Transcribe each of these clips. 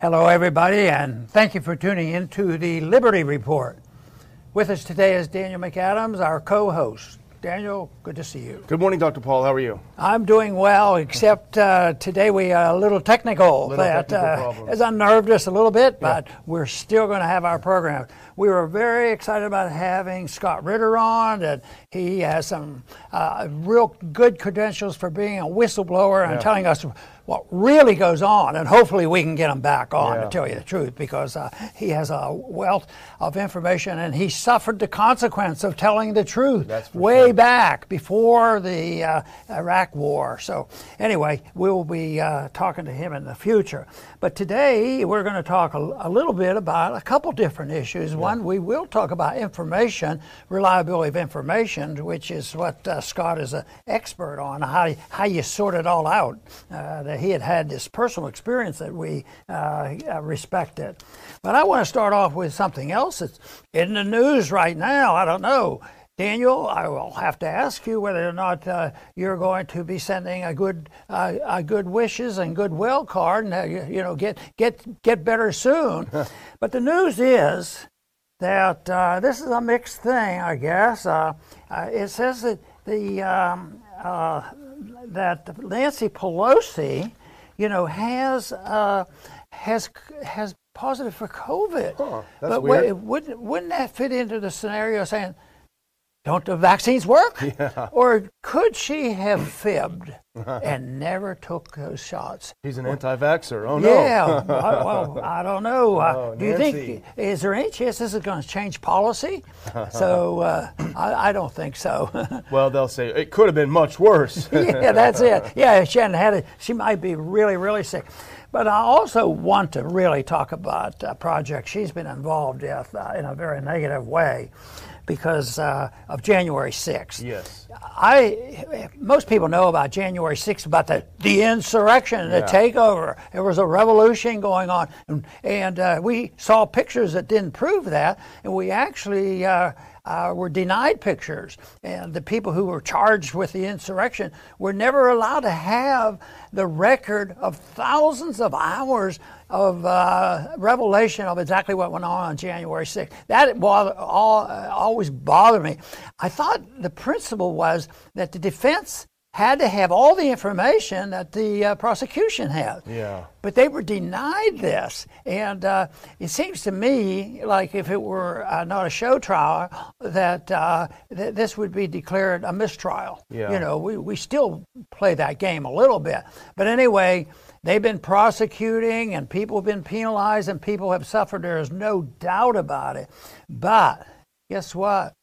Hello, everybody, and thank you for tuning in to the Liberty Report. With us today is Daniel McAdams, our co host. Daniel, good to see you. Good morning, Dr. Paul. How are you? I'm doing well, except uh, today we are a little technical. Little that technical uh, has unnerved us a little bit, but we're still going to have our program. We were very excited about having Scott Ritter on, and he has some uh, real good credentials for being a whistleblower and telling us what really goes on, and hopefully we can get him back on Yeah. to tell you the truth because uh, he has a wealth of information and he suffered the consequence of telling the truth way sure. back before the uh, Iraq War. So, anyway, we'll be uh, talking to him in the future. But today we're going to talk a, a little bit about a couple different issues. One, we will talk about information, reliability of information, which is what uh, Scott is an expert on, how, how you sort it all out. Uh, he had had this personal experience that we uh, uh, respected. But I want to start off with something else that's in the news right now. I don't know. Daniel, I will have to ask you whether or not uh, you're going to be sending a good, uh, a good wishes and goodwill card, and uh, you, you know, get get get better soon. but the news is that uh, this is a mixed thing, I guess. Uh, uh, it says that the um, uh, that Nancy Pelosi, you know, has uh, has has positive for COVID. Huh, but weird. wait, wouldn't wouldn't that fit into the scenario saying? Don't the vaccines work? Or could she have fibbed and never took those shots? He's an anti-vaxxer. Oh no. Yeah, I- well, I don't know. Uh, Oh, do you think is there any chance this is going to change policy? so uh, I, I don't think so. Well, they'll say it could have been much worse. yeah, that's it. Yeah, if she hadn't had it, she might be really, really sick. But I also want to really talk about a project she's been involved with uh, in a very negative way because uh, of January 6th. yes. I most people know about January 6th about the the insurrection, the Yeah. takeover. There was a revolution going on, and, and uh, we saw pictures that didn't prove that, and we actually. Uh, uh, were denied pictures, and the people who were charged with the insurrection were never allowed to have the record of thousands of hours of uh, revelation of exactly what went on on January 6th. That bother, all, uh, always bothered me. I thought the principle was that the defense had to have all the information that the uh, prosecution had. Yeah. But they were denied this. And uh, it seems to me like if it were uh, not a show trial, that uh, th- this would be declared a mistrial. Yeah. You know, we, we still play that game a little bit. But anyway, they've been prosecuting and people have been penalized and people have suffered. There is no doubt about it. But guess what?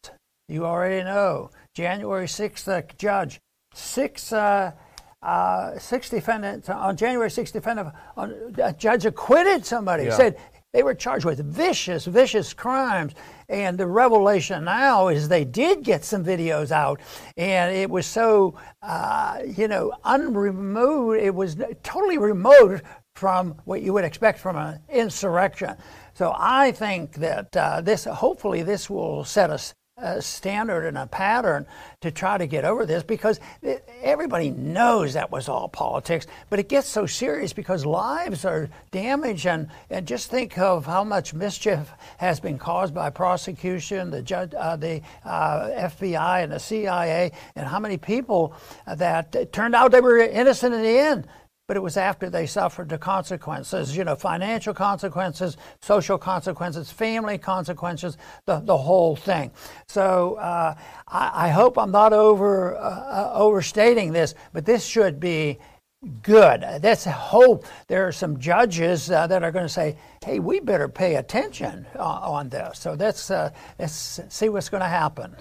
You already know. January 6th, the judge, six, uh, uh, six defendants, on January 6th, defendant, on, a judge acquitted somebody. Yeah. Said they were charged with vicious, vicious crimes. And the revelation now is they did get some videos out, and it was so, uh, you know, unremoved. It was totally remote from what you would expect from an insurrection. So I think that uh, this, hopefully, this will set us a standard and a pattern to try to get over this because everybody knows that was all politics, but it gets so serious because lives are damaged. And, and just think of how much mischief has been caused by prosecution, the judge, uh, the uh, FBI and the CIA, and how many people that turned out they were innocent in the end but it was after they suffered the consequences, you know, financial consequences, social consequences, family consequences, the, the whole thing. So uh, I, I hope I'm not over uh, uh, overstating this, but this should be good. That's hope. There are some judges uh, that are going to say, "Hey, we better pay attention uh, on this." So let's uh, let's see what's going to happen.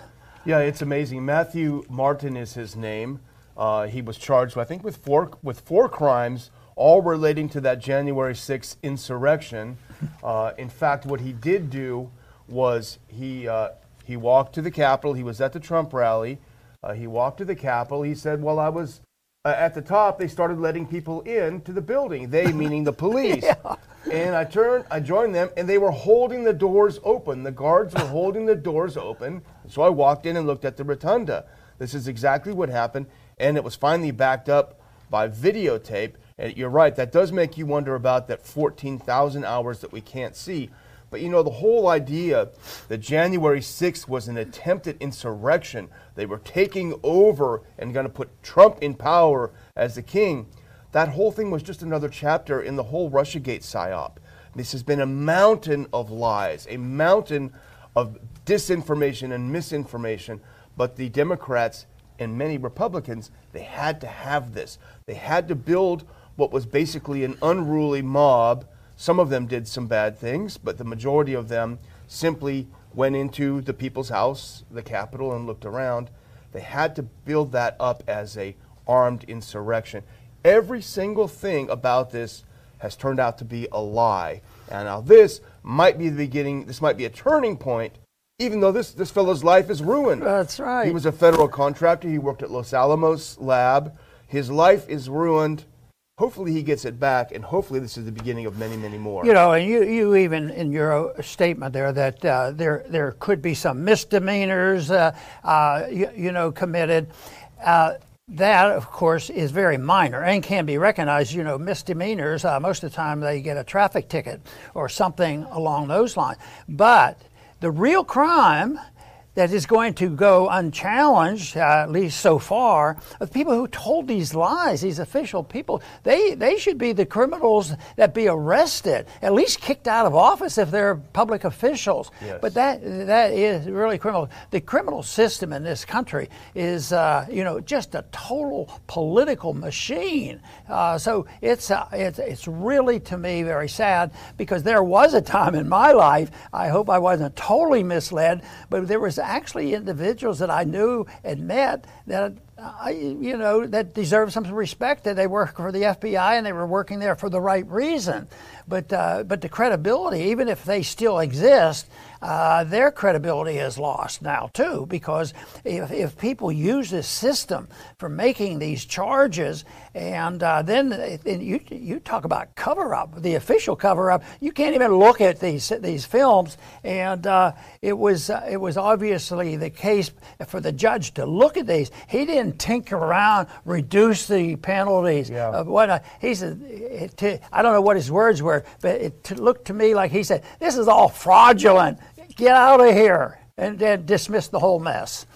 Yeah, it's amazing. Matthew Martin is his name. Uh, he was charged, I think, with four with four crimes, all relating to that January 6th insurrection. Uh, in fact, what he did do was he uh, he walked to the Capitol. He was at the Trump rally. Uh, he walked to the Capitol. He said, "Well, I was uh, at the top. They started letting people in to the building. They, meaning the police." And I turned, I joined them, and they were holding the doors open. The guards were holding the doors open. So I walked in and looked at the rotunda. This is exactly what happened, and it was finally backed up by videotape. And you're right, that does make you wonder about that 14,000 hours that we can't see. But you know, the whole idea that January 6th was an attempted insurrection, they were taking over and going to put Trump in power as the king, that whole thing was just another chapter in the whole Russiagate psyop. This has been a mountain of lies, a mountain of disinformation and misinformation. But the Democrats and many Republicans, they had to have this. They had to build what was basically an unruly mob some of them did some bad things, but the majority of them simply went into the people's house, the Capitol, and looked around. They had to build that up as a armed insurrection. Every single thing about this has turned out to be a lie. And now this might be the beginning, this might be a turning point, even though this, this fellow's life is ruined. That's right. He was a federal contractor. He worked at Los Alamos Lab. His life is ruined hopefully he gets it back, and hopefully this is the beginning of many, many more. You know, and you, you even in your statement there that uh, there there could be some misdemeanors, uh, uh, you, you, know, committed. Uh, that, of course, is very minor and can be recognized. You know, misdemeanors, uh, most of the time they get a traffic ticket or something along those lines. But the real crime that is going to go unchallenged, uh, at least so far, of people who told these lies, these official people. They, they should be the criminals that be arrested, at least kicked out of office if they're public officials. Yes. But that, that is really criminal. The criminal system in this country is, uh, you know, just a total political machine. Uh, so it's, uh, it's, it's really, to me, very sad because there was a time in my life, I hope I wasn't totally misled, but there was actually individuals that I knew and met that I, you know, that deserve some respect that they work for the FBI and they were working there for the right reason. But, uh, but the credibility, even if they still exist, uh, their credibility is lost now too because if, if people use this system for making these charges and uh, then and you, you talk about cover up the official cover up you can't even look at these these films. And uh, it was uh, it was obviously the case for the judge to look at these. He didn't tinker around reduce the penalties yeah. what uh, he said to, I don't know what his words were but it looked to me like he said this is all fraudulent. Get out of here, and then dismiss the whole mess.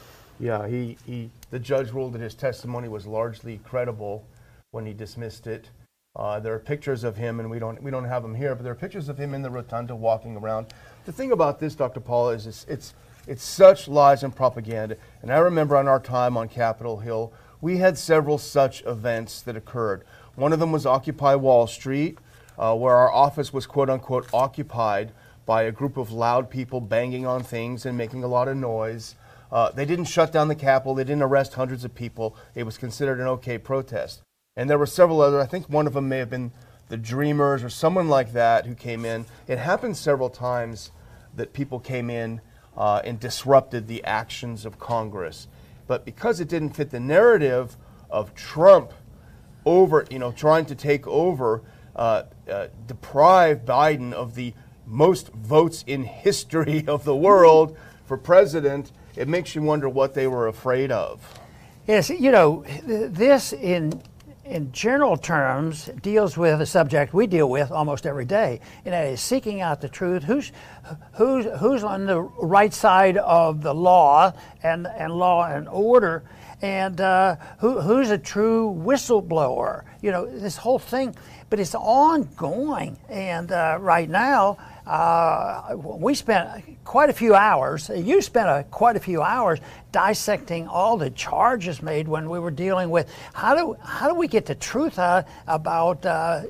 Yeah, he, he the judge ruled that his testimony was largely credible when he dismissed it. Uh, there are pictures of him, and we don't we don't have them here, but there are pictures of him in the rotunda walking around. The thing about this, Dr. Paul, is it's it's, it's such lies and propaganda. And I remember on our time on Capitol Hill, we had several such events that occurred. One of them was Occupy Wall Street, uh, where our office was quote unquote occupied by a group of loud people banging on things and making a lot of noise. Uh, they didn't shut down the Capitol. They didn't arrest hundreds of people. It was considered an okay protest. And there were several other. I think one of them may have been the Dreamers or someone like that who came in. It happened several times that people came in uh, and disrupted the actions of Congress. But because it didn't fit the narrative of Trump over, you know, trying to take over, uh, uh deprive Biden of the most votes in history of the world for president, it makes you wonder what they were afraid of. Yes, you know, this in in general terms deals with a subject we deal with almost every day, and that is seeking out the truth. Who's who's who's on the right side of the law and and law and order, and uh, who who's a true whistleblower? You know, this whole thing, but it's ongoing, and uh, right now uh, we spent quite a few hours, you spent a, quite a few hours dissecting all the charges made when we were dealing with how do, how do we get the truth out about, uh,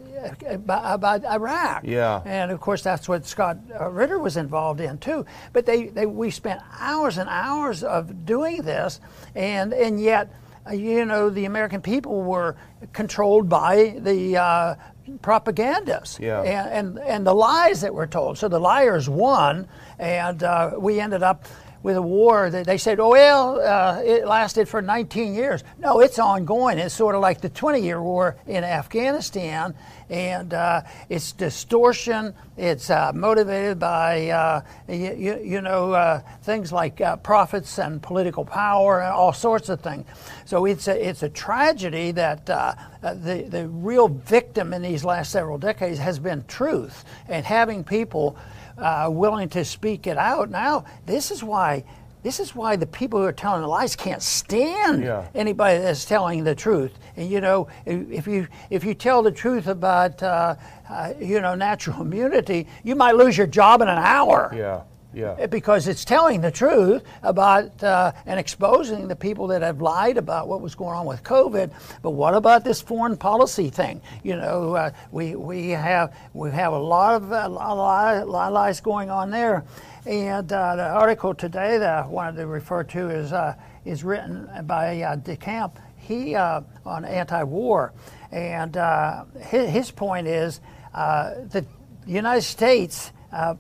about Iraq? Yeah. And of course, that's what Scott uh, Ritter was involved in too. But they, they, we spent hours and hours of doing this, and, and yet, uh, you know, the American people were controlled by the uh, propagandists yeah. and, and, and the lies that were told. So the liars won, and uh, we ended up with a war that they said, oh, well, uh, it lasted for 19 years. No, it's ongoing. It's sort of like the 20 year war in Afghanistan, and uh, it's distortion. It's uh, motivated by, uh, you, you, know, uh, things like uh, profits and political power and all sorts of things. So it's a, it's a tragedy that the, the real victim in these last several decades has been truth and having people uh, willing to speak it out. Now, this is why. This is why the people who are telling the lies can't stand Yeah. anybody that's telling the truth. And you know, if you if you tell the truth about uh, uh, you know natural immunity, you might lose your job in an hour Yeah, yeah. because it's telling the truth about uh, and exposing the people that have lied about what was going on with COVID. But what about this foreign policy thing? You know, uh, we we have we have a lot of a lot, of, lies going on there. And uh, the article today that I wanted to refer to is uh, is written by uh, DeCamp. He uh, on anti-war, and uh, his, his point is that the United States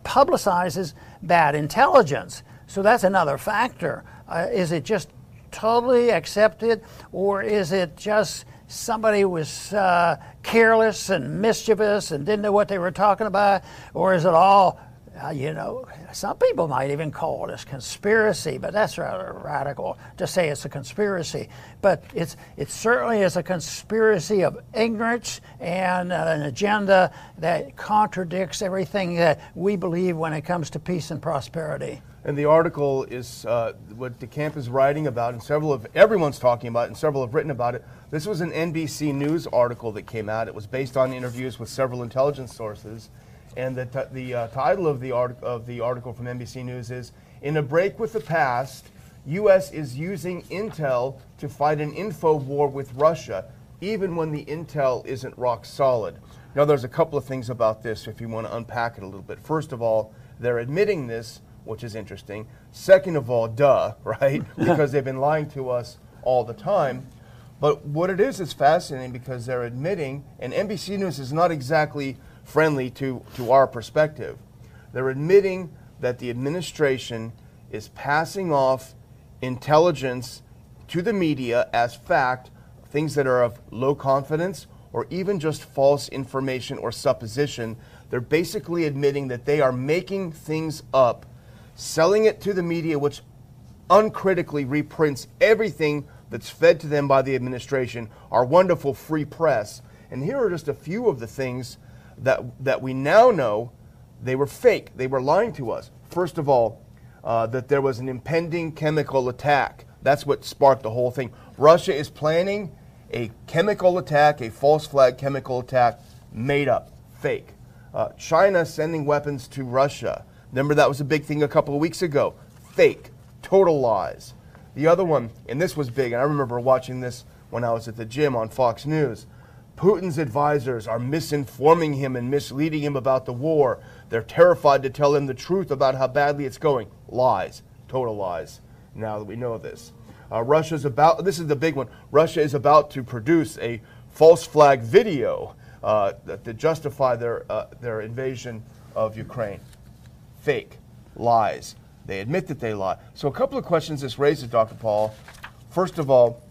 publicizes bad intelligence. So that's another factor. Uh, is it just totally accepted, or is it just somebody was uh, careless and mischievous and didn't know what they were talking about, or is it all? Uh, you know, some people might even call it a conspiracy, but that's rather radical to say it's a conspiracy. But it's it certainly is a conspiracy of ignorance and uh, an agenda that contradicts everything that we believe when it comes to peace and prosperity. And the article is uh, what DeCamp is writing about, and several of everyone's talking about, it, and several have written about it. This was an NBC News article that came out. It was based on interviews with several intelligence sources, and the the uh, title of the art- of the article from NBC News is "In a Break with the Past, U.S. is using intel to fight an info war with Russia, even when the intel isn't rock solid." Now, there's a couple of things about this if you want to unpack it a little bit. First of all, they're admitting this which is interesting. Second of all, duh, right? because they've been lying to us all the time. But what it is is fascinating because they're admitting, and NBC News is not exactly friendly to, to our perspective. They're admitting that the administration is passing off intelligence to the media as fact, things that are of low confidence or even just false information or supposition. They're basically admitting that they are making things up selling it to the media, which uncritically reprints everything that's fed to them by the administration, our wonderful free press. And here are just a few of the things that, that we now know they were fake. They were lying to us. First of all, uh, that there was an impending chemical attack. That's what sparked the whole thing. Russia is planning a chemical attack, a false flag chemical attack, made up, fake. Uh, China sending weapons to Russia. Remember that was a big thing a couple of weeks ago. Fake, total lies. The other one, and this was big, and I remember watching this when I was at the gym on Fox News. Putin's advisors are misinforming him and misleading him about the war. They're terrified to tell him the truth about how badly it's going. Lies, total lies. Now that we know this, uh, Russia's about. This is the big one. Russia is about to produce a false flag video uh, to justify their uh, their invasion of Ukraine. Fake, lies. They admit that they lie. So a couple of questions this raises, Dr. Paul. First of all,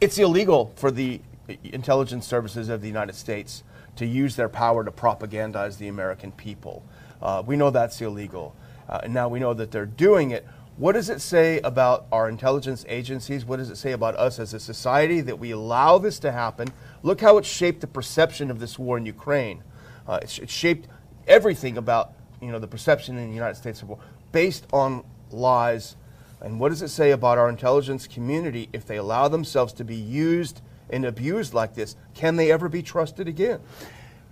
it's illegal for the intelligence services of the United States to use their power to propagandize the American people. Uh, we know that's illegal. Uh, and now we know that they're doing it. What does it say about our intelligence agencies? What does it say about us as a society that we allow this to happen? Look how it shaped the perception of this war in Ukraine. Uh, it, sh- it shaped everything about you know the perception in the United States of war based on lies. And what does it say about our intelligence community if they allow themselves to be used and abused like this? Can they ever be trusted again?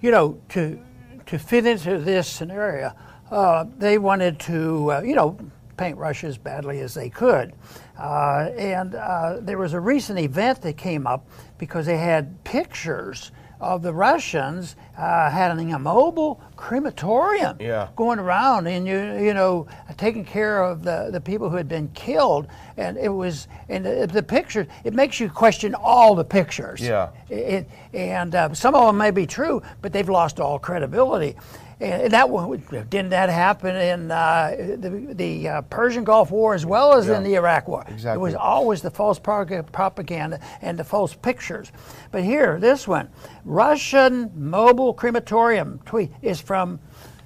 you know, to to fit into this scenario, uh, they wanted to, uh, you know, paint Russia as badly as they could. Uh, and uh, there was a recent event that came up because they had pictures of the Russians uh, having a mobile crematorium Yeah. going around and you you know taking care of the, the people who had been killed and it was and the, the pictures it makes you question all the pictures Yeah. it, and uh, some of them may be true, but they've lost all credibility. And that didn't that happen in uh, the, the uh, Persian Gulf War as well as Yeah. in the Iraq War? Exactly. It was always the false propaganda and the false pictures. But here, this one, Russian mobile crematorium tweet is from.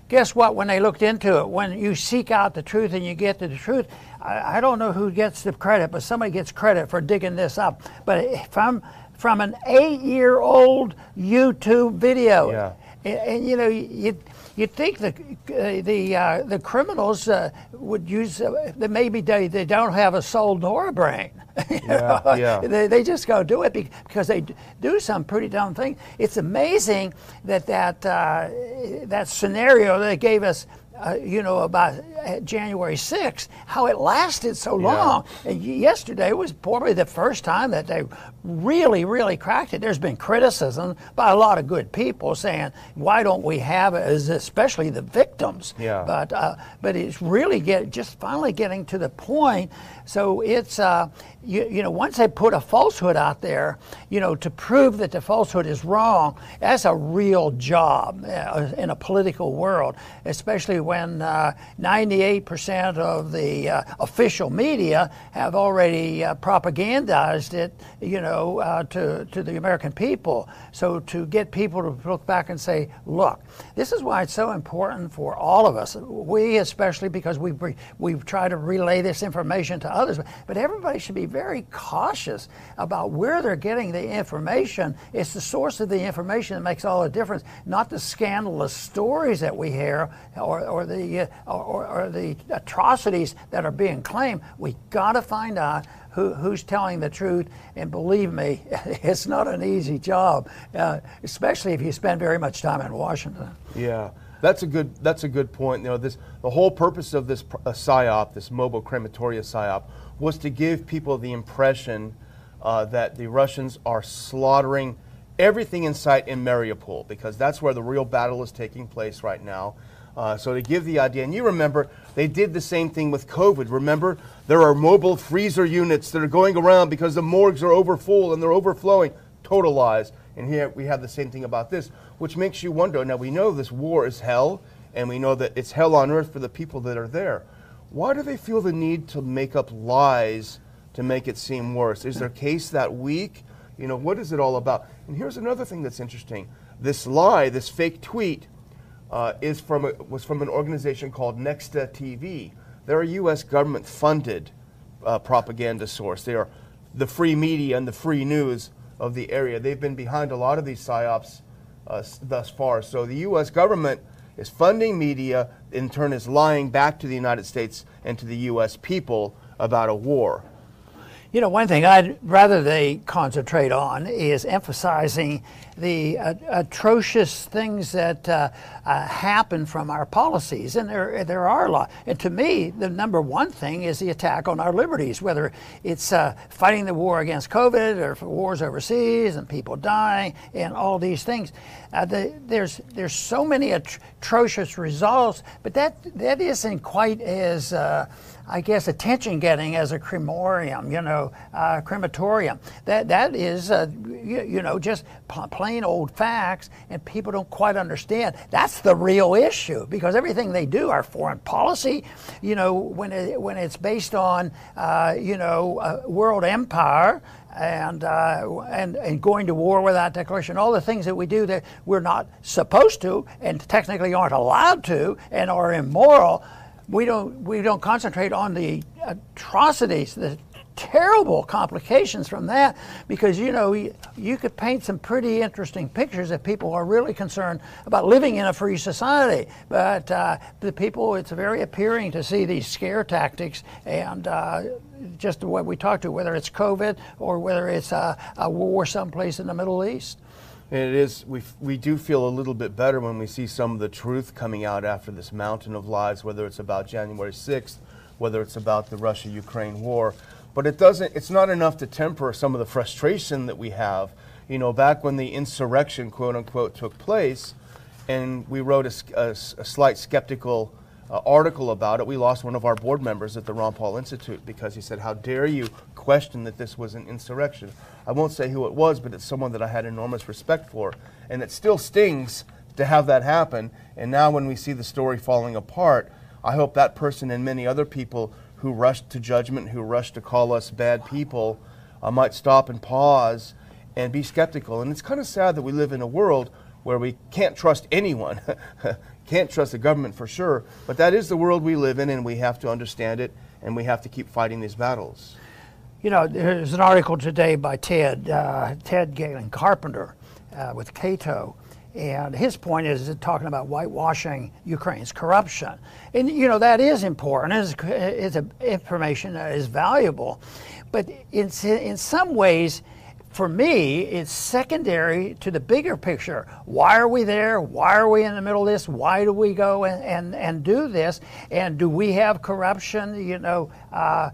Guess what? When they looked into it, when you seek out the truth and you get to the truth, I, I don't know who gets the credit, but somebody gets credit for digging this up. But I'm from an eight-year-old YouTube video. Yeah. And, and you know, you you'd think the uh, the uh, the criminals uh, would use uh, maybe they, they don't have a soul nor a brain. yeah, yeah. They, they just go do it because they do some pretty dumb thing. It's amazing that that uh, that scenario they gave us uh, you know, about January 6th, how it lasted so long. Yeah. And yesterday was probably the first time that they really, really cracked it. There's been criticism by a lot of good people saying, why don't we have it, especially the victims? Yeah. But, uh, but it's really get, just finally getting to the point. So it's, uh, you, you know, once they put a falsehood out there, you know, to prove that the falsehood is wrong, that's a real job uh, in a political world, especially when uh, 98% of the uh, official media have already uh, propagandized it, you know, uh, to, to the American people. So to get people to look back and say, look, this is why it's so important for all of us, we especially because we, we try to relay this information to others, but everybody should be very cautious about where they're getting the information. It's the source of the information that makes all the difference, not the scandalous stories that we hear or, or the, uh, or, or, the atrocities that are being claimed. We got to find out who, who's telling the truth. And believe me, it's not an easy job, uh, especially if you spend very much time in Washington. Yeah. That's a good. That's a good point. You know, this the whole purpose of this uh, psyop, this mobile crematoria psyop, was to give people the impression uh, that the Russians are slaughtering everything in sight in Mariupol because that's where the real battle is taking place right now. Uh, so to give the idea, and you remember they did the same thing with COVID. Remember, there are mobile freezer units that are going around because the morgues are overfull and they're overflowing. Total lies. And here we have the same thing about this, which makes you wonder. Now we know this war is hell, and we know that it's hell on earth for the people that are there. Why do they feel the need to make up lies to make it seem worse? Is their case that weak? You know, what is it all about? And here's another thing that's interesting. This lie, this fake tweet, uh, is from a, was from an organization called Nexta TV. They're a U.S. government-funded uh, propaganda source. They are the free media and the free news of the area. They've been behind a lot of these psyops uh, thus far. So the U.S. government is funding media, in turn is lying back to the United States and to the U.S. people about a war. You know, one thing I'd rather they concentrate on is emphasizing the uh, atrocious things that uh, uh, happen from our policies, and there there are a lot. And to me, the number one thing is the attack on our liberties, whether it's uh, fighting the war against COVID or wars overseas and people dying and all these things. Uh, the, there's there's so many atrocious results, but that that isn't quite as uh, I guess, attention getting as a crematorium, you know, uh, crematorium. That, that is, uh, you, you, know, just plain old facts, and people don't quite understand. That's the real issue because everything they do, our foreign policy, you know, when, it, when it's based on, uh, you know, world empire, and, uh, and, and going to war without declaration, all the things that we do that we're not supposed to and technically aren't allowed to and are immoral, we don't we don't concentrate on the atrocities, the terrible complications from that because you know you, could paint some pretty interesting pictures if people are really concerned about living in a free society but uh, the people it's very appealing to see these scare tactics and uh, just what we talked to whether it's covid or whether it's a, a war someplace in the middle east and it is, we, we do feel a little bit better when we see some of the truth coming out after this mountain of lies, whether it's about January 6th, whether it's about the Russia Ukraine war. But it doesn't, it's not enough to temper some of the frustration that we have. You know, back when the insurrection, quote unquote, took place, and we wrote a, a, a slight skeptical uh, article about it, we lost one of our board members at the Ron Paul Institute because he said, How dare you question that this was an insurrection? I won't say who it was, but it's someone that I had enormous respect for. And it still stings to have that happen. And now, when we see the story falling apart, I hope that person and many other people who rush to judgment, who rush to call us bad people, uh, might stop and pause and be skeptical. And it's kind of sad that we live in a world where we can't trust anyone. Can't trust the government for sure, but that is the world we live in, and we have to understand it, and we have to keep fighting these battles. You know, there's an article today by Ted, uh, Ted Galen Carpenter uh, with Cato, and his point is talking about whitewashing Ukraine's corruption. And, you know, that is important, it's, it's a, information that is valuable. But in, in some ways, for me, it's secondary to the bigger picture. Why are we there? Why are we in the middle of this? Why do we go and, and, and do this? And do we have corruption? You know, uh,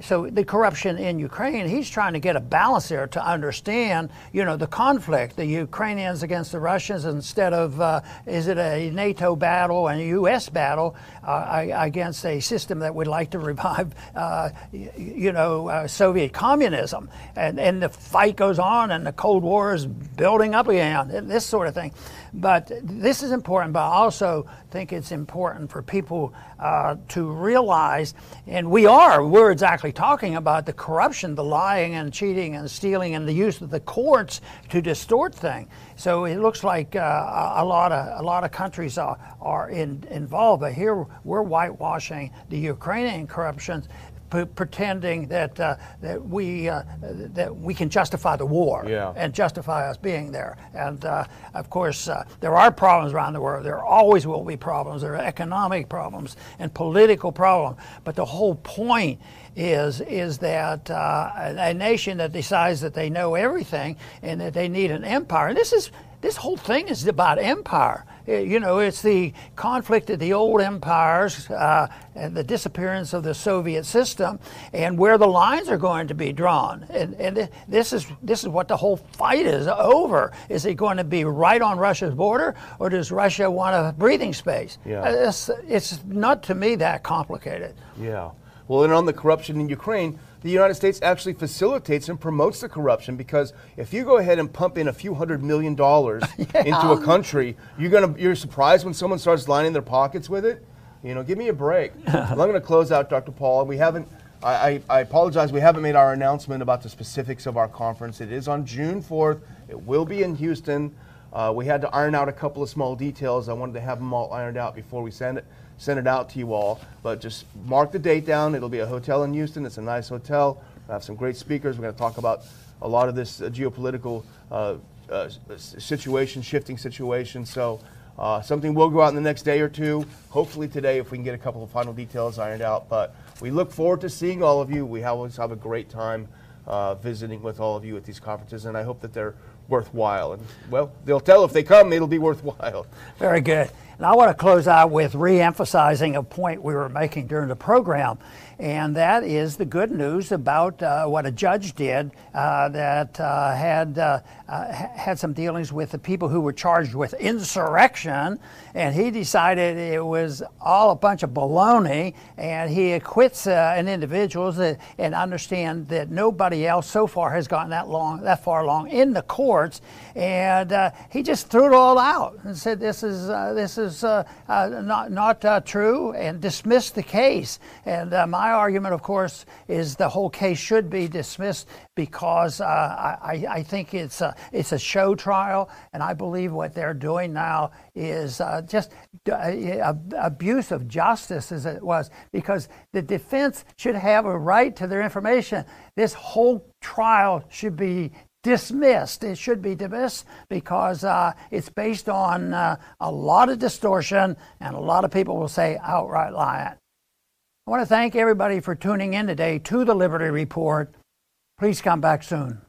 so the corruption in Ukraine, he's trying to get a balance there to understand, you know, the conflict, the Ukrainians against the Russians, instead of uh, is it a NATO battle and a U.S. battle uh, against a system that would like to revive, uh, you know, uh, Soviet communism, and and the fight goes on, and the Cold War is building up again, this sort of thing. But this is important, but I also think it's important for people uh, to realize, and we are, we're exactly talking about the corruption, the lying and cheating and stealing, and the use of the courts to distort things. So it looks like uh, a lot of a lot of countries are, are in, involved, but here we're whitewashing the Ukrainian corruption P- pretending that uh, that we uh, that we can justify the war yeah. and justify us being there. And uh, of course, uh, there are problems around the world. There always will be problems. There are economic problems and political problems. But the whole point is is that uh, a nation that decides that they know everything and that they need an empire. And this is this whole thing is about empire. You know, it's the conflict of the old empires uh, and the disappearance of the Soviet system, and where the lines are going to be drawn. And, and this is this is what the whole fight is over. Is it going to be right on Russia's border, or does Russia want a breathing space? Yeah. Uh, it's, it's not to me that complicated. Yeah. Well, and on the corruption in Ukraine, the United States actually facilitates and promotes the corruption because if you go ahead and pump in a few hundred million dollars yeah. into a country, you're gonna you're surprised when someone starts lining their pockets with it. You know, give me a break. I'm going to close out, Dr. Paul. We haven't. I, I, I apologize. We haven't made our announcement about the specifics of our conference. It is on June 4th. It will be in Houston. Uh, we had to iron out a couple of small details. I wanted to have them all ironed out before we send it send it out to you all. But just mark the date down. It'll be a hotel in Houston. It's a nice hotel. We have some great speakers. We're going to talk about a lot of this uh, geopolitical uh, uh, situation, shifting situation. So uh, something will go out in the next day or two. Hopefully today, if we can get a couple of final details ironed out. But we look forward to seeing all of you. We always have a great time uh, visiting with all of you at these conferences, and I hope that they're worthwhile. And well, they'll tell if they come, it'll be worthwhile. Very good. And I want to close out with re emphasizing a point we were making during the program and that is the good news about uh, what a judge did uh, that uh, had uh, uh, had some dealings with the people who were charged with insurrection, and he decided it was all a bunch of baloney, and he acquits uh, an individual that, and understand that nobody else so far has gotten that long, that far along in the courts, and he just threw it all out and said this is this is not not true, and dismissed the case. And my my argument, of course, is the whole case should be dismissed because uh, I, I, think it's a, it's a show trial, and I believe what they're doing now is uh, just uh, abuse of justice, as it was, because the defense should have a right to their information. This whole trial should be dismissed. It should be dismissed because uh, it's based on uh, a lot of distortion, and a lot of people will say outright lying. I want to thank everybody for tuning in today to the Liberty Report. Please come back soon.